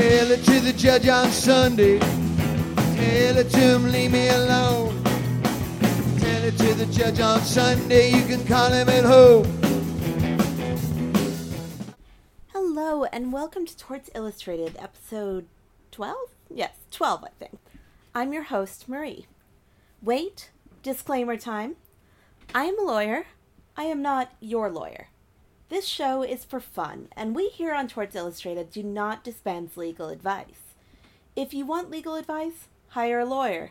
Tell it to the judge on Sunday. Tell it to him, leave me alone. Tell it to the judge on Sunday. You can call him at home. Hello, and welcome to Torts Illustrated, episode 12? Yes, 12, I think. I'm your host, Marie. Wait, disclaimer time. I am a lawyer. I am not your lawyer. This show is for fun, and we here on Torts Illustrated do not dispense legal advice. If you want legal advice, hire a lawyer.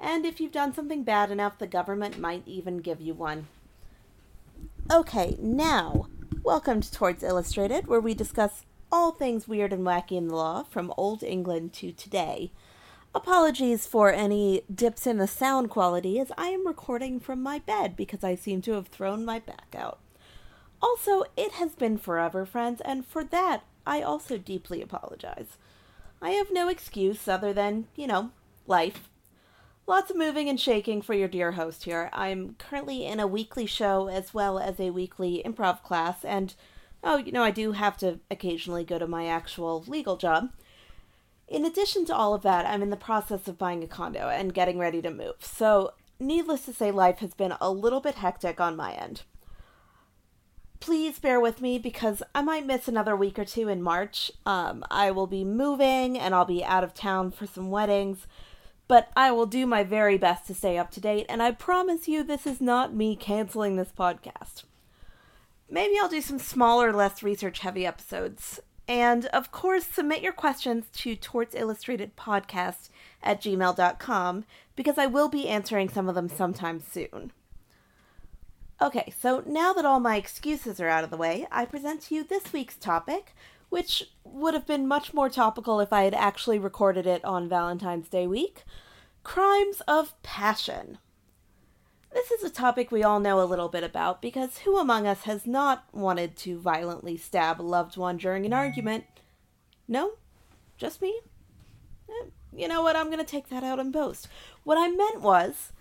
And if you've done something bad enough, the government might even give you one. Okay, now, welcome to Torts Illustrated, where we discuss all things weird and wacky in the law from Old England to today. Apologies for any dips in the sound quality, as I am recording from my bed because I seem to have thrown my back out. Also, it has been forever, friends, and for that, I also deeply apologize. I have no excuse other than, you know, life. Lots of moving and shaking for your dear host here. I'm currently in a weekly show as well as a weekly improv class, and oh, you know, I do have to occasionally go to my actual legal job. In addition to all of that, I'm in the process of buying a condo and getting ready to move. So, needless to say, life has been a little bit hectic on my end please bear with me because I might miss another week or two in March. Um, I will be moving and I'll be out of town for some weddings, but I will do my very best to stay up to date, and I promise you this is not me canceling this podcast. Maybe I'll do some smaller, less research heavy episodes. And of course, submit your questions to Torts Illustrated Podcast at gmail.com because I will be answering some of them sometime soon. Okay, so now that all my excuses are out of the way, I present to you this week's topic, which would have been much more topical if I had actually recorded it on Valentine's Day week crimes of passion. This is a topic we all know a little bit about because who among us has not wanted to violently stab a loved one during an argument? No? Just me? Eh, you know what? I'm going to take that out in post. What I meant was,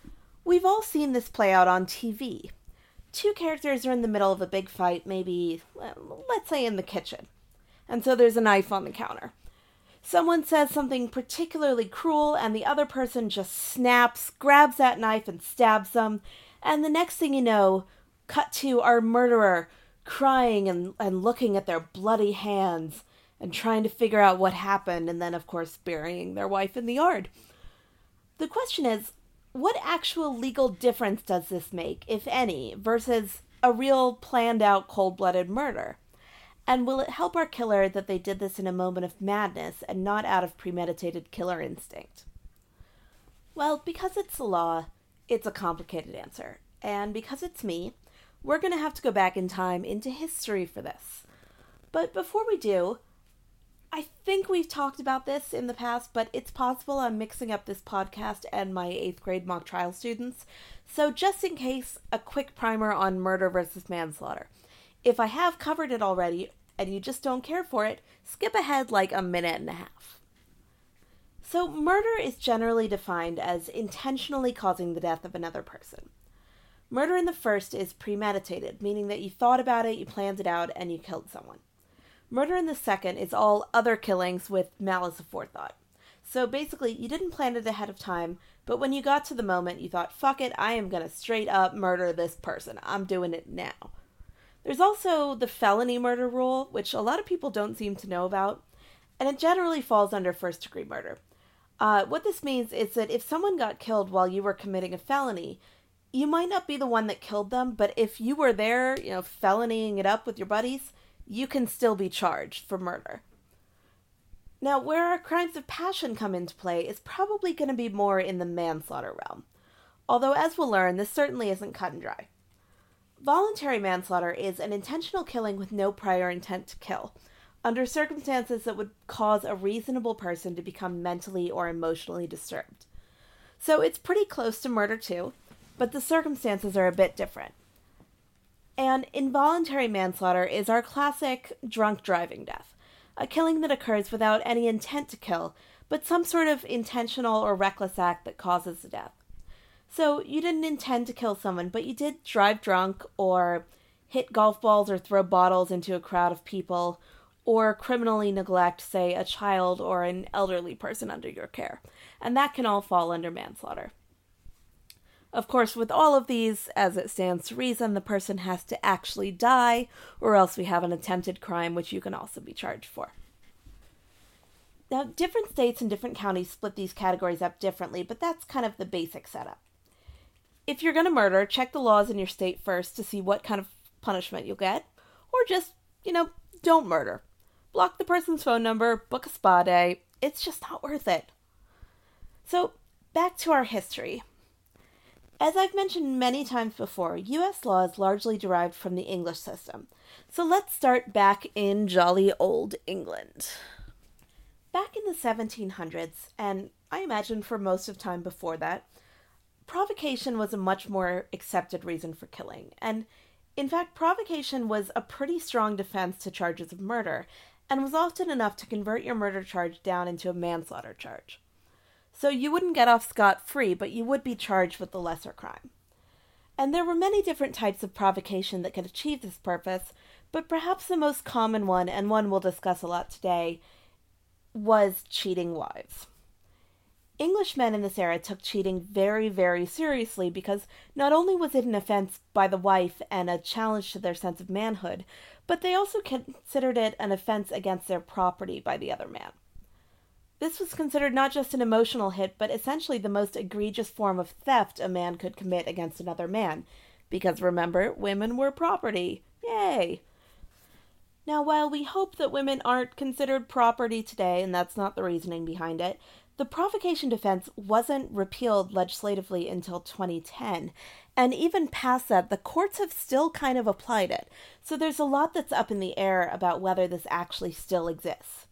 we've all seen this play out on TV two characters are in the middle of a big fight, maybe, let's say, in the kitchen. And so there's a knife on the counter. Someone says something particularly cruel, and the other person just snaps, grabs that knife, and stabs them. And the next thing you know, cut to our murderer crying and, and looking at their bloody hands and trying to figure out what happened, and then, of course, burying their wife in the yard. The question is what actual legal difference does this make, if any, versus a real planned out cold blooded murder? And will it help our killer that they did this in a moment of madness and not out of premeditated killer instinct? Well, because it's the law, it's a complicated answer. And because it's me, we're going to have to go back in time into history for this. But before we do, I think we've talked about this in the past, but it's possible I'm mixing up this podcast and my eighth grade mock trial students. So, just in case, a quick primer on murder versus manslaughter. If I have covered it already and you just don't care for it, skip ahead like a minute and a half. So, murder is generally defined as intentionally causing the death of another person. Murder in the first is premeditated, meaning that you thought about it, you planned it out, and you killed someone. Murder in the second is all other killings with malice aforethought. So basically, you didn't plan it ahead of time, but when you got to the moment, you thought, fuck it, I am gonna straight up murder this person. I'm doing it now. There's also the felony murder rule, which a lot of people don't seem to know about, and it generally falls under first degree murder. Uh, what this means is that if someone got killed while you were committing a felony, you might not be the one that killed them, but if you were there, you know, felonying it up with your buddies, you can still be charged for murder. Now, where our crimes of passion come into play is probably going to be more in the manslaughter realm. Although, as we'll learn, this certainly isn't cut and dry. Voluntary manslaughter is an intentional killing with no prior intent to kill, under circumstances that would cause a reasonable person to become mentally or emotionally disturbed. So it's pretty close to murder, too, but the circumstances are a bit different. And involuntary manslaughter is our classic drunk driving death, a killing that occurs without any intent to kill, but some sort of intentional or reckless act that causes the death. So you didn't intend to kill someone, but you did drive drunk or hit golf balls or throw bottles into a crowd of people, or criminally neglect, say, a child or an elderly person under your care. And that can all fall under manslaughter. Of course, with all of these, as it stands to reason, the person has to actually die, or else we have an attempted crime, which you can also be charged for. Now, different states and different counties split these categories up differently, but that's kind of the basic setup. If you're going to murder, check the laws in your state first to see what kind of punishment you'll get, or just, you know, don't murder. Block the person's phone number, book a spa day. It's just not worth it. So, back to our history. As I've mentioned many times before, US law is largely derived from the English system. So let's start back in jolly old England. Back in the 1700s, and I imagine for most of time before that, provocation was a much more accepted reason for killing. And in fact, provocation was a pretty strong defense to charges of murder, and was often enough to convert your murder charge down into a manslaughter charge. So you wouldn't get off scot free, but you would be charged with the lesser crime. And there were many different types of provocation that could achieve this purpose, but perhaps the most common one, and one we'll discuss a lot today, was cheating wives. English men in this era took cheating very, very seriously because not only was it an offense by the wife and a challenge to their sense of manhood, but they also considered it an offense against their property by the other man. This was considered not just an emotional hit, but essentially the most egregious form of theft a man could commit against another man. Because remember, women were property. Yay! Now, while we hope that women aren't considered property today, and that's not the reasoning behind it, the provocation defense wasn't repealed legislatively until 2010. And even past that, the courts have still kind of applied it. So there's a lot that's up in the air about whether this actually still exists.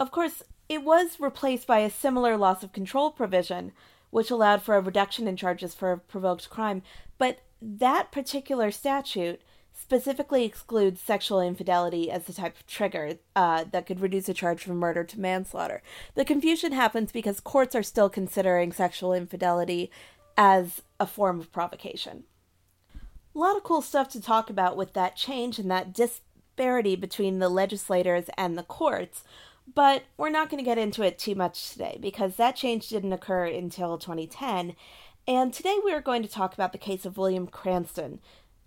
Of course, it was replaced by a similar loss of control provision, which allowed for a reduction in charges for a provoked crime, but that particular statute specifically excludes sexual infidelity as the type of trigger uh, that could reduce a charge from murder to manslaughter. The confusion happens because courts are still considering sexual infidelity as a form of provocation. A lot of cool stuff to talk about with that change and that disparity between the legislators and the courts. But we're not going to get into it too much today because that change didn't occur until 2010. And today we are going to talk about the case of William Cranston,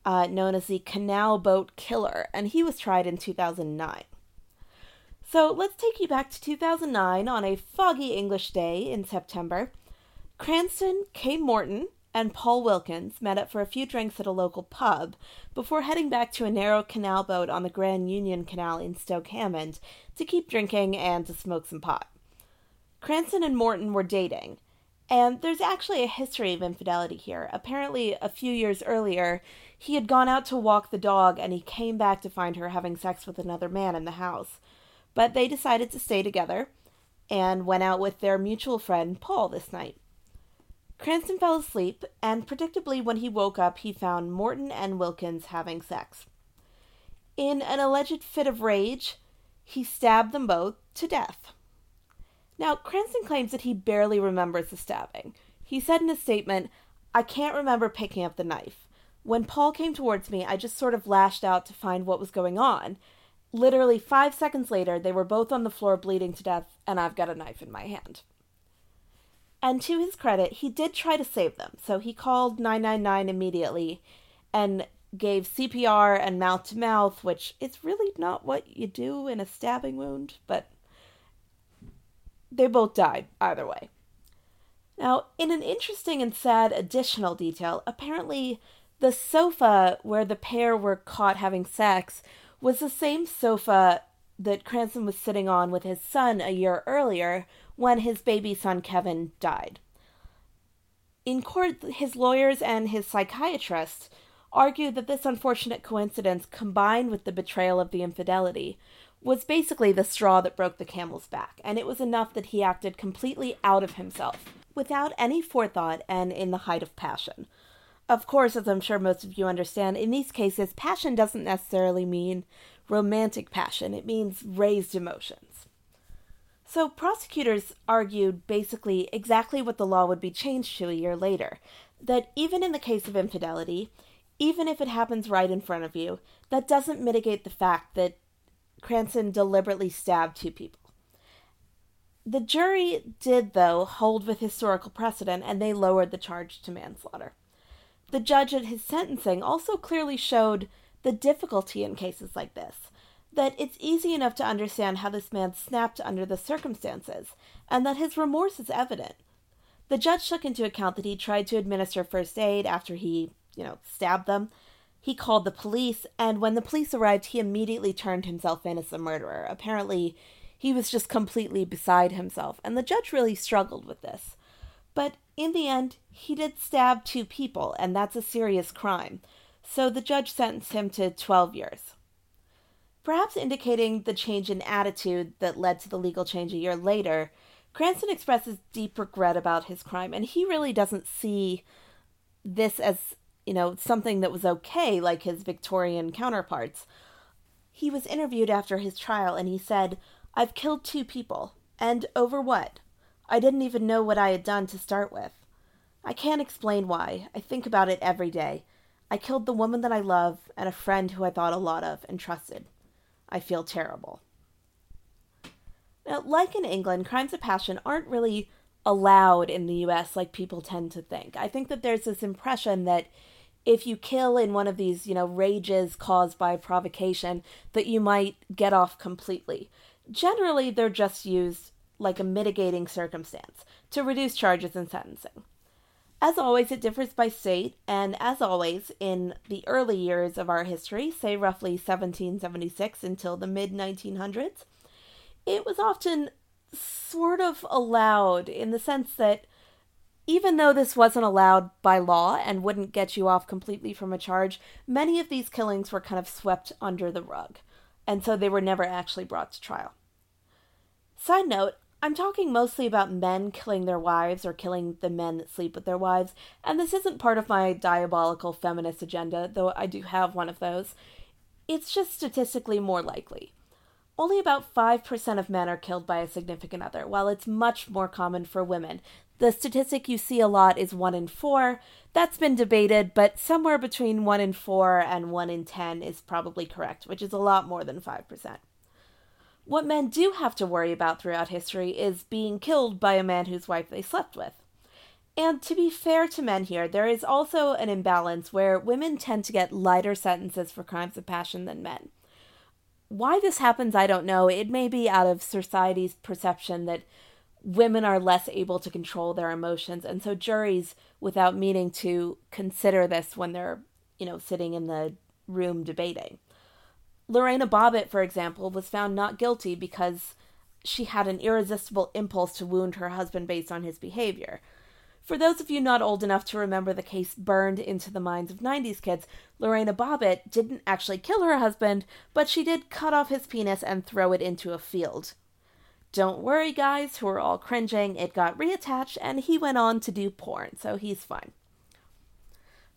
uh, known as the Canal Boat Killer, and he was tried in 2009. So let's take you back to 2009 on a foggy English day in September. Cranston, Kay Morton, and Paul Wilkins met up for a few drinks at a local pub before heading back to a narrow canal boat on the Grand Union Canal in Stoke Hammond to keep drinking and to smoke some pot. Cranston and Morton were dating, and there's actually a history of infidelity here. Apparently, a few years earlier, he had gone out to walk the dog and he came back to find her having sex with another man in the house. But they decided to stay together and went out with their mutual friend Paul this night. Cranston fell asleep, and predictably, when he woke up, he found Morton and Wilkins having sex. In an alleged fit of rage, he stabbed them both to death. Now, Cranston claims that he barely remembers the stabbing. He said in a statement, I can't remember picking up the knife. When Paul came towards me, I just sort of lashed out to find what was going on. Literally five seconds later, they were both on the floor bleeding to death, and I've got a knife in my hand. And to his credit, he did try to save them. So he called 999 immediately and gave CPR and mouth to mouth, which is really not what you do in a stabbing wound, but they both died either way. Now, in an interesting and sad additional detail, apparently the sofa where the pair were caught having sex was the same sofa that Cranston was sitting on with his son a year earlier when his baby son Kevin died. In court, his lawyers and his psychiatrist argued that this unfortunate coincidence, combined with the betrayal of the infidelity, was basically the straw that broke the camel's back, and it was enough that he acted completely out of himself, without any forethought and in the height of passion. Of course, as I'm sure most of you understand, in these cases, passion doesn't necessarily mean romantic passion, it means raised emotions. So, prosecutors argued basically exactly what the law would be changed to a year later that even in the case of infidelity, even if it happens right in front of you, that doesn't mitigate the fact that Cranston deliberately stabbed two people. The jury did, though, hold with historical precedent and they lowered the charge to manslaughter. The judge at his sentencing also clearly showed the difficulty in cases like this that it's easy enough to understand how this man snapped under the circumstances, and that his remorse is evident. The judge took into account that he tried to administer first aid after he, you know, stabbed them. He called the police, and when the police arrived, he immediately turned himself in as a murderer. Apparently, he was just completely beside himself, and the judge really struggled with this. But in the end, he did stab two people, and that's a serious crime. So the judge sentenced him to 12 years. Perhaps indicating the change in attitude that led to the legal change a year later, Cranston expresses deep regret about his crime, and he really doesn't see this as, you know, something that was okay like his Victorian counterparts. He was interviewed after his trial, and he said, I've killed two people. And over what? I didn't even know what I had done to start with. I can't explain why. I think about it every day. I killed the woman that I love and a friend who I thought a lot of and trusted. I feel terrible. Now, like in England, crimes of passion aren't really allowed in the US like people tend to think. I think that there's this impression that if you kill in one of these, you know, rages caused by provocation, that you might get off completely. Generally, they're just used like a mitigating circumstance to reduce charges and sentencing. As always, it differs by state, and as always, in the early years of our history, say roughly 1776 until the mid 1900s, it was often sort of allowed in the sense that even though this wasn't allowed by law and wouldn't get you off completely from a charge, many of these killings were kind of swept under the rug and so they were never actually brought to trial. Side note, I'm talking mostly about men killing their wives or killing the men that sleep with their wives, and this isn't part of my diabolical feminist agenda, though I do have one of those. It's just statistically more likely. Only about 5% of men are killed by a significant other, while it's much more common for women. The statistic you see a lot is 1 in 4. That's been debated, but somewhere between 1 in 4 and 1 in 10 is probably correct, which is a lot more than 5%. What men do have to worry about throughout history is being killed by a man whose wife they slept with. And to be fair to men here, there is also an imbalance where women tend to get lighter sentences for crimes of passion than men. Why this happens, I don't know. It may be out of society's perception that women are less able to control their emotions and so juries without meaning to consider this when they're you know sitting in the room debating lorena bobbitt for example was found not guilty because she had an irresistible impulse to wound her husband based on his behavior for those of you not old enough to remember the case burned into the minds of 90s kids, Lorena Bobbitt didn't actually kill her husband, but she did cut off his penis and throw it into a field. Don't worry, guys, who are all cringing, it got reattached and he went on to do porn, so he's fine.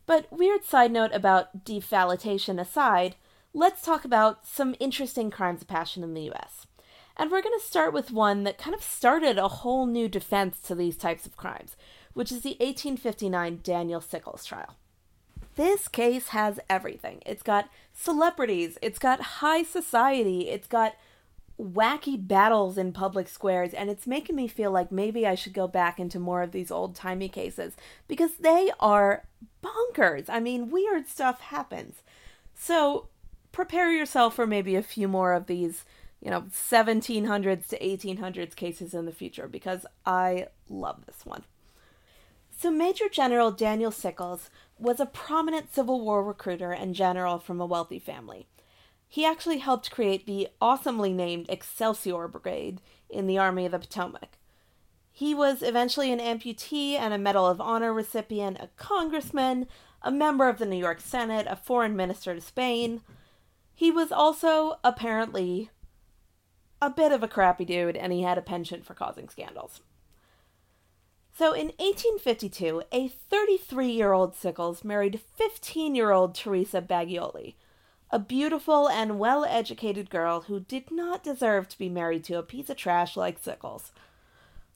But weird side note about defallitation aside, let's talk about some interesting crimes of passion in the US. And we're going to start with one that kind of started a whole new defense to these types of crimes, which is the 1859 Daniel Sickles trial. This case has everything. It's got celebrities, it's got high society, it's got wacky battles in public squares, and it's making me feel like maybe I should go back into more of these old timey cases because they are bonkers. I mean, weird stuff happens. So prepare yourself for maybe a few more of these, you know, 1700s to 1800s cases in the future because I love this one. So, Major General Daniel Sickles was a prominent Civil War recruiter and general from a wealthy family. He actually helped create the awesomely named Excelsior Brigade in the Army of the Potomac. He was eventually an amputee and a Medal of Honor recipient, a congressman, a member of the New York Senate, a foreign minister to Spain. He was also, apparently, a bit of a crappy dude, and he had a penchant for causing scandals. So in 1852, a 33 year old Sickles married 15 year old Teresa Bagioli, a beautiful and well educated girl who did not deserve to be married to a piece of trash like Sickles.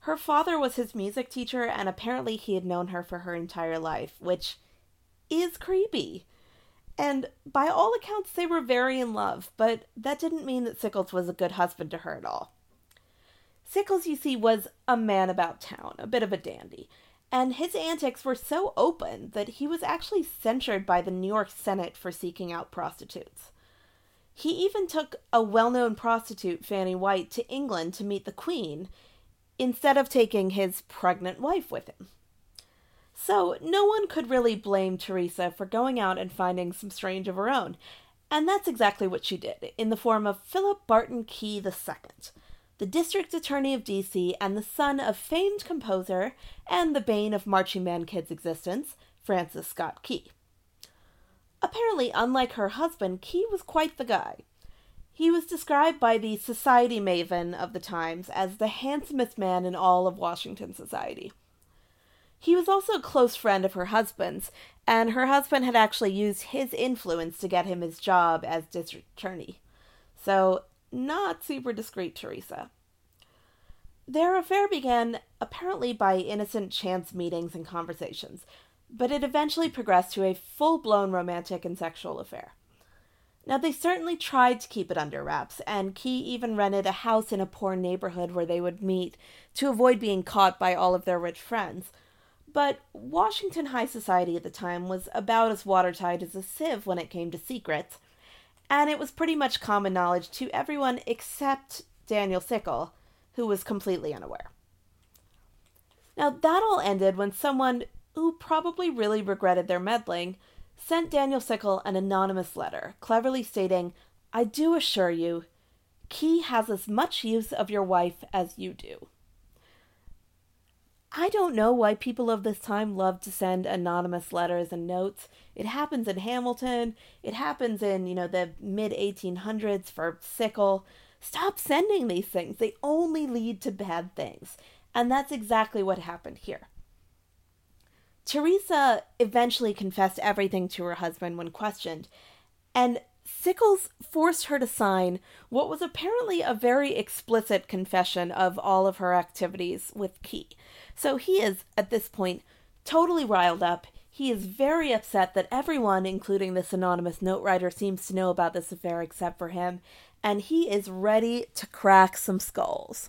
Her father was his music teacher, and apparently he had known her for her entire life, which is creepy. And by all accounts, they were very in love, but that didn't mean that Sickles was a good husband to her at all. Sickles, you see, was a man about town, a bit of a dandy, and his antics were so open that he was actually censured by the New York Senate for seeking out prostitutes. He even took a well known prostitute, Fanny White, to England to meet the Queen, instead of taking his pregnant wife with him. So, no one could really blame Teresa for going out and finding some strange of her own, and that's exactly what she did, in the form of Philip Barton Key II, the district attorney of DC and the son of famed composer and the bane of marching band kids' existence, Francis Scott Key. Apparently, unlike her husband, Key was quite the guy. He was described by the society maven of the times as the handsomest man in all of Washington society. He was also a close friend of her husband's, and her husband had actually used his influence to get him his job as district attorney. So, not super discreet, Teresa. Their affair began apparently by innocent chance meetings and conversations, but it eventually progressed to a full blown romantic and sexual affair. Now, they certainly tried to keep it under wraps, and Key even rented a house in a poor neighborhood where they would meet to avoid being caught by all of their rich friends. But Washington high society at the time was about as watertight as a sieve when it came to secrets, and it was pretty much common knowledge to everyone except Daniel Sickle, who was completely unaware. Now, that all ended when someone who probably really regretted their meddling sent Daniel Sickle an anonymous letter, cleverly stating, I do assure you, Key has as much use of your wife as you do. I don't know why people of this time love to send anonymous letters and notes. It happens in Hamilton. It happens in, you know, the mid 1800s for Sickle. Stop sending these things. They only lead to bad things. And that's exactly what happened here. Teresa eventually confessed everything to her husband when questioned, and Sickles forced her to sign what was apparently a very explicit confession of all of her activities with Key. So he is, at this point, totally riled up. He is very upset that everyone, including this anonymous note writer, seems to know about this affair except for him, and he is ready to crack some skulls.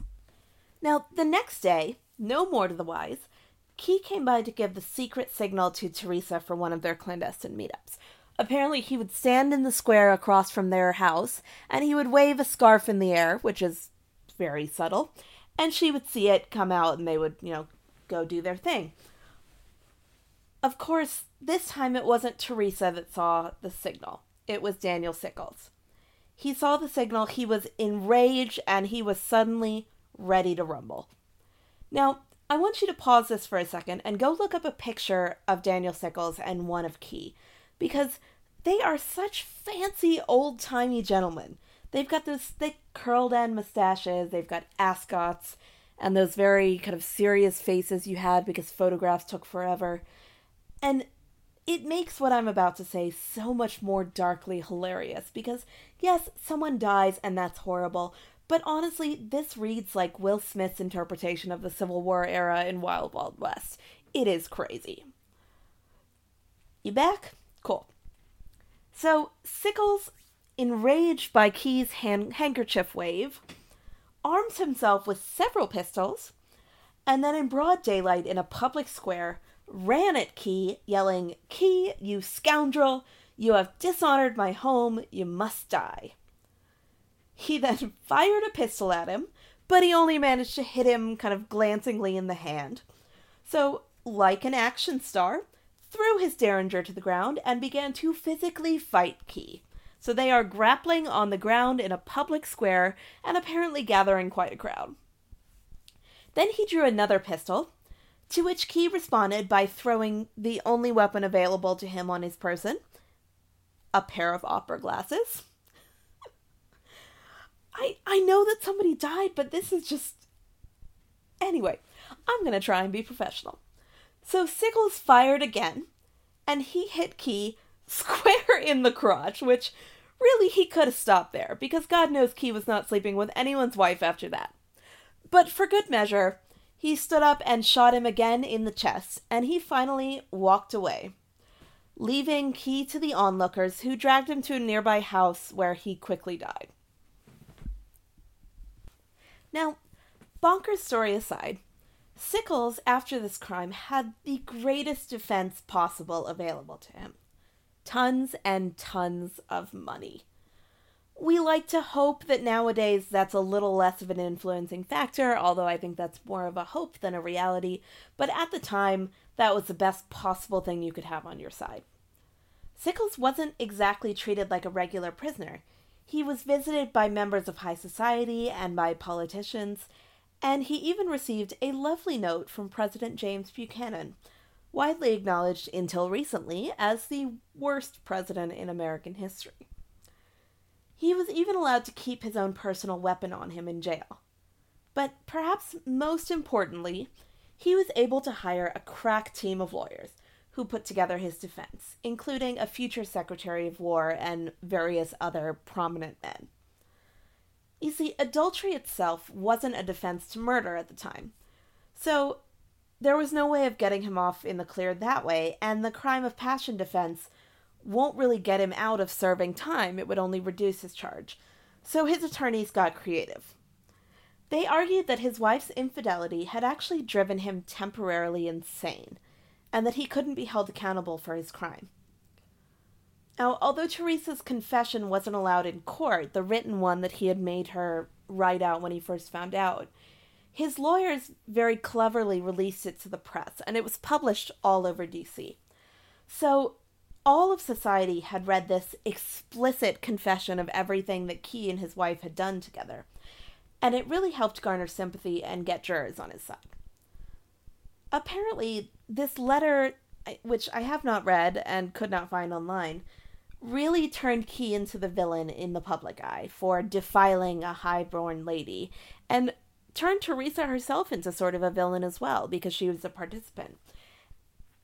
Now, the next day, no more to the wise, Key came by to give the secret signal to Teresa for one of their clandestine meetups. Apparently, he would stand in the square across from their house, and he would wave a scarf in the air, which is very subtle, and she would see it come out, and they would, you know, go do their thing. Of course, this time it wasn't Teresa that saw the signal, it was Daniel Sickles. He saw the signal, he was enraged, and he was suddenly ready to rumble. Now, I want you to pause this for a second and go look up a picture of Daniel Sickles and one of Key, because they are such fancy old timey gentlemen. They've got those thick curled end mustaches, they've got ascots, and those very kind of serious faces you had because photographs took forever. And it makes what I'm about to say so much more darkly hilarious because, yes, someone dies and that's horrible, but honestly, this reads like Will Smith's interpretation of the Civil War era in Wild Wild West. It is crazy. You back? Cool. So, Sickles, enraged by Key's hand- handkerchief wave, arms himself with several pistols, and then in broad daylight in a public square, ran at Key, yelling, Key, you scoundrel! You have dishonored my home. You must die. He then fired a pistol at him, but he only managed to hit him kind of glancingly in the hand. So, like an action star, threw his derringer to the ground and began to physically fight Key. So they are grappling on the ground in a public square and apparently gathering quite a crowd. Then he drew another pistol, to which Key responded by throwing the only weapon available to him on his person a pair of opera glasses. I I know that somebody died, but this is just Anyway, I'm going to try and be professional. So Sickles fired again, and he hit Key square in the crotch, which really he could have stopped there, because God knows Key was not sleeping with anyone's wife after that. But for good measure, he stood up and shot him again in the chest, and he finally walked away. leaving Key to the onlookers who dragged him to a nearby house where he quickly died. Now, bonkers story aside, Sickles, after this crime, had the greatest defense possible available to him tons and tons of money. We like to hope that nowadays that's a little less of an influencing factor, although I think that's more of a hope than a reality. But at the time, that was the best possible thing you could have on your side. Sickles wasn't exactly treated like a regular prisoner. He was visited by members of high society and by politicians, and he even received a lovely note from President James Buchanan, widely acknowledged until recently as the worst president in American history. He was even allowed to keep his own personal weapon on him in jail. But perhaps most importantly, he was able to hire a crack team of lawyers who put together his defense, including a future Secretary of War and various other prominent men. You see, adultery itself wasn't a defense to murder at the time. So there was no way of getting him off in the clear that way, and the crime of passion defense won't really get him out of serving time, it would only reduce his charge. So his attorneys got creative. They argued that his wife's infidelity had actually driven him temporarily insane, and that he couldn't be held accountable for his crime. Now, although Teresa's confession wasn't allowed in court, the written one that he had made her write out when he first found out, his lawyers very cleverly released it to the press, and it was published all over DC. So all of society had read this explicit confession of everything that Key and his wife had done together, and it really helped garner sympathy and get jurors on his side. Apparently, this letter, which I have not read and could not find online, really turned Key into the villain in the public eye for defiling a high-born lady, and turned Teresa herself into sort of a villain as well because she was a participant.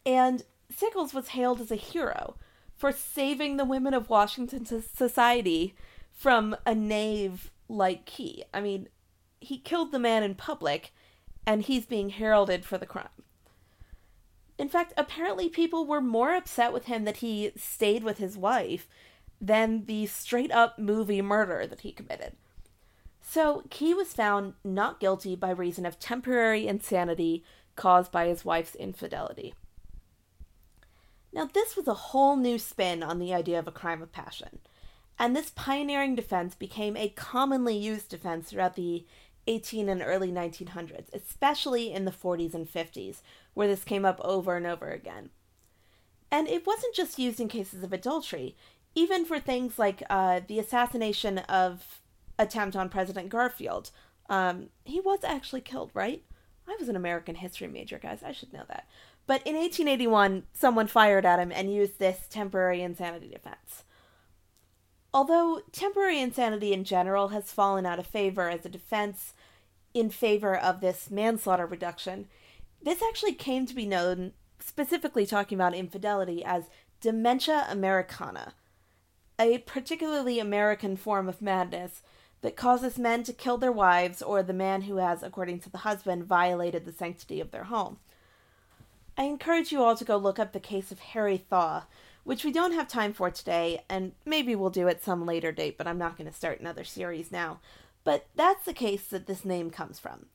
And Sickles was hailed as a hero for saving the women of Washington society from a knave like Key. I mean, he killed the man in public, and he's being heralded for the crime. In fact, apparently people were more upset with him that he stayed with his wife than the straight up movie murder that he committed. So, Key was found not guilty by reason of temporary insanity caused by his wife's infidelity. Now, this was a whole new spin on the idea of a crime of passion, and this pioneering defense became a commonly used defense throughout the 18 and early 1900s, especially in the 40s and 50s, where this came up over and over again. And it wasn't just used in cases of adultery, even for things like uh, the assassination of attempt on President Garfield. Um, he was actually killed, right? I was an American history major, guys. I should know that. But in 1881, someone fired at him and used this temporary insanity defense. Although temporary insanity in general has fallen out of favor as a defense in favor of this manslaughter reduction, this actually came to be known, specifically talking about infidelity, as dementia americana, a particularly American form of madness that causes men to kill their wives or the man who has, according to the husband, violated the sanctity of their home. I encourage you all to go look up the case of Harry Thaw, which we don't have time for today, and maybe we'll do at some later date, but I'm not going to start another series now. But that's the case that this name comes from.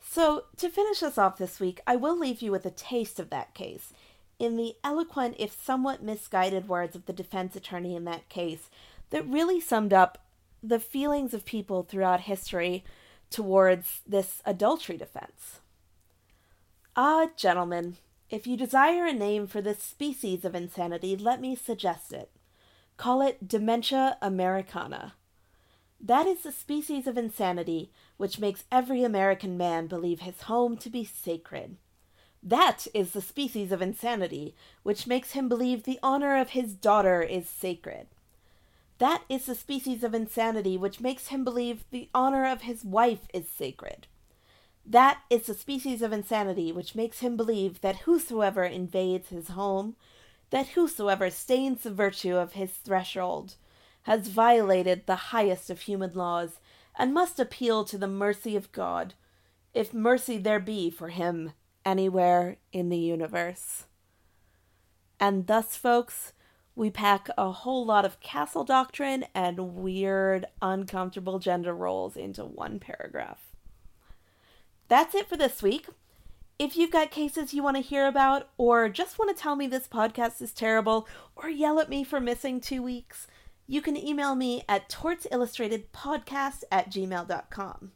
So, to finish us off this week, I will leave you with a taste of that case in the eloquent, if somewhat misguided words of the defense attorney in that case that really summed up the feelings of people throughout history towards this adultery defense. Ah, gentlemen, if you desire a name for this species of insanity, let me suggest it. Call it dementia americana. That is the species of insanity which makes every American man believe his home to be sacred. That is the species of insanity which makes him believe the honor of his daughter is sacred. That is the species of insanity which makes him believe the honor of his wife is sacred. That is the species of insanity which makes him believe that whosoever invades his home, that whosoever stains the virtue of his threshold, has violated the highest of human laws, and must appeal to the mercy of God, if mercy there be for him anywhere in the universe. And thus, folks, we pack a whole lot of castle doctrine and weird, uncomfortable gender roles into one paragraph. That's it for this week. If you've got cases you want to hear about, or just want to tell me this podcast is terrible, or yell at me for missing two weeks, you can email me at tortsillustratedpodcast at gmail.com.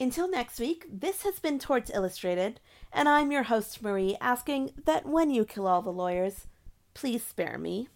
Until next week, this has been Torts Illustrated, and I'm your host, Marie, asking that when you kill all the lawyers, please spare me.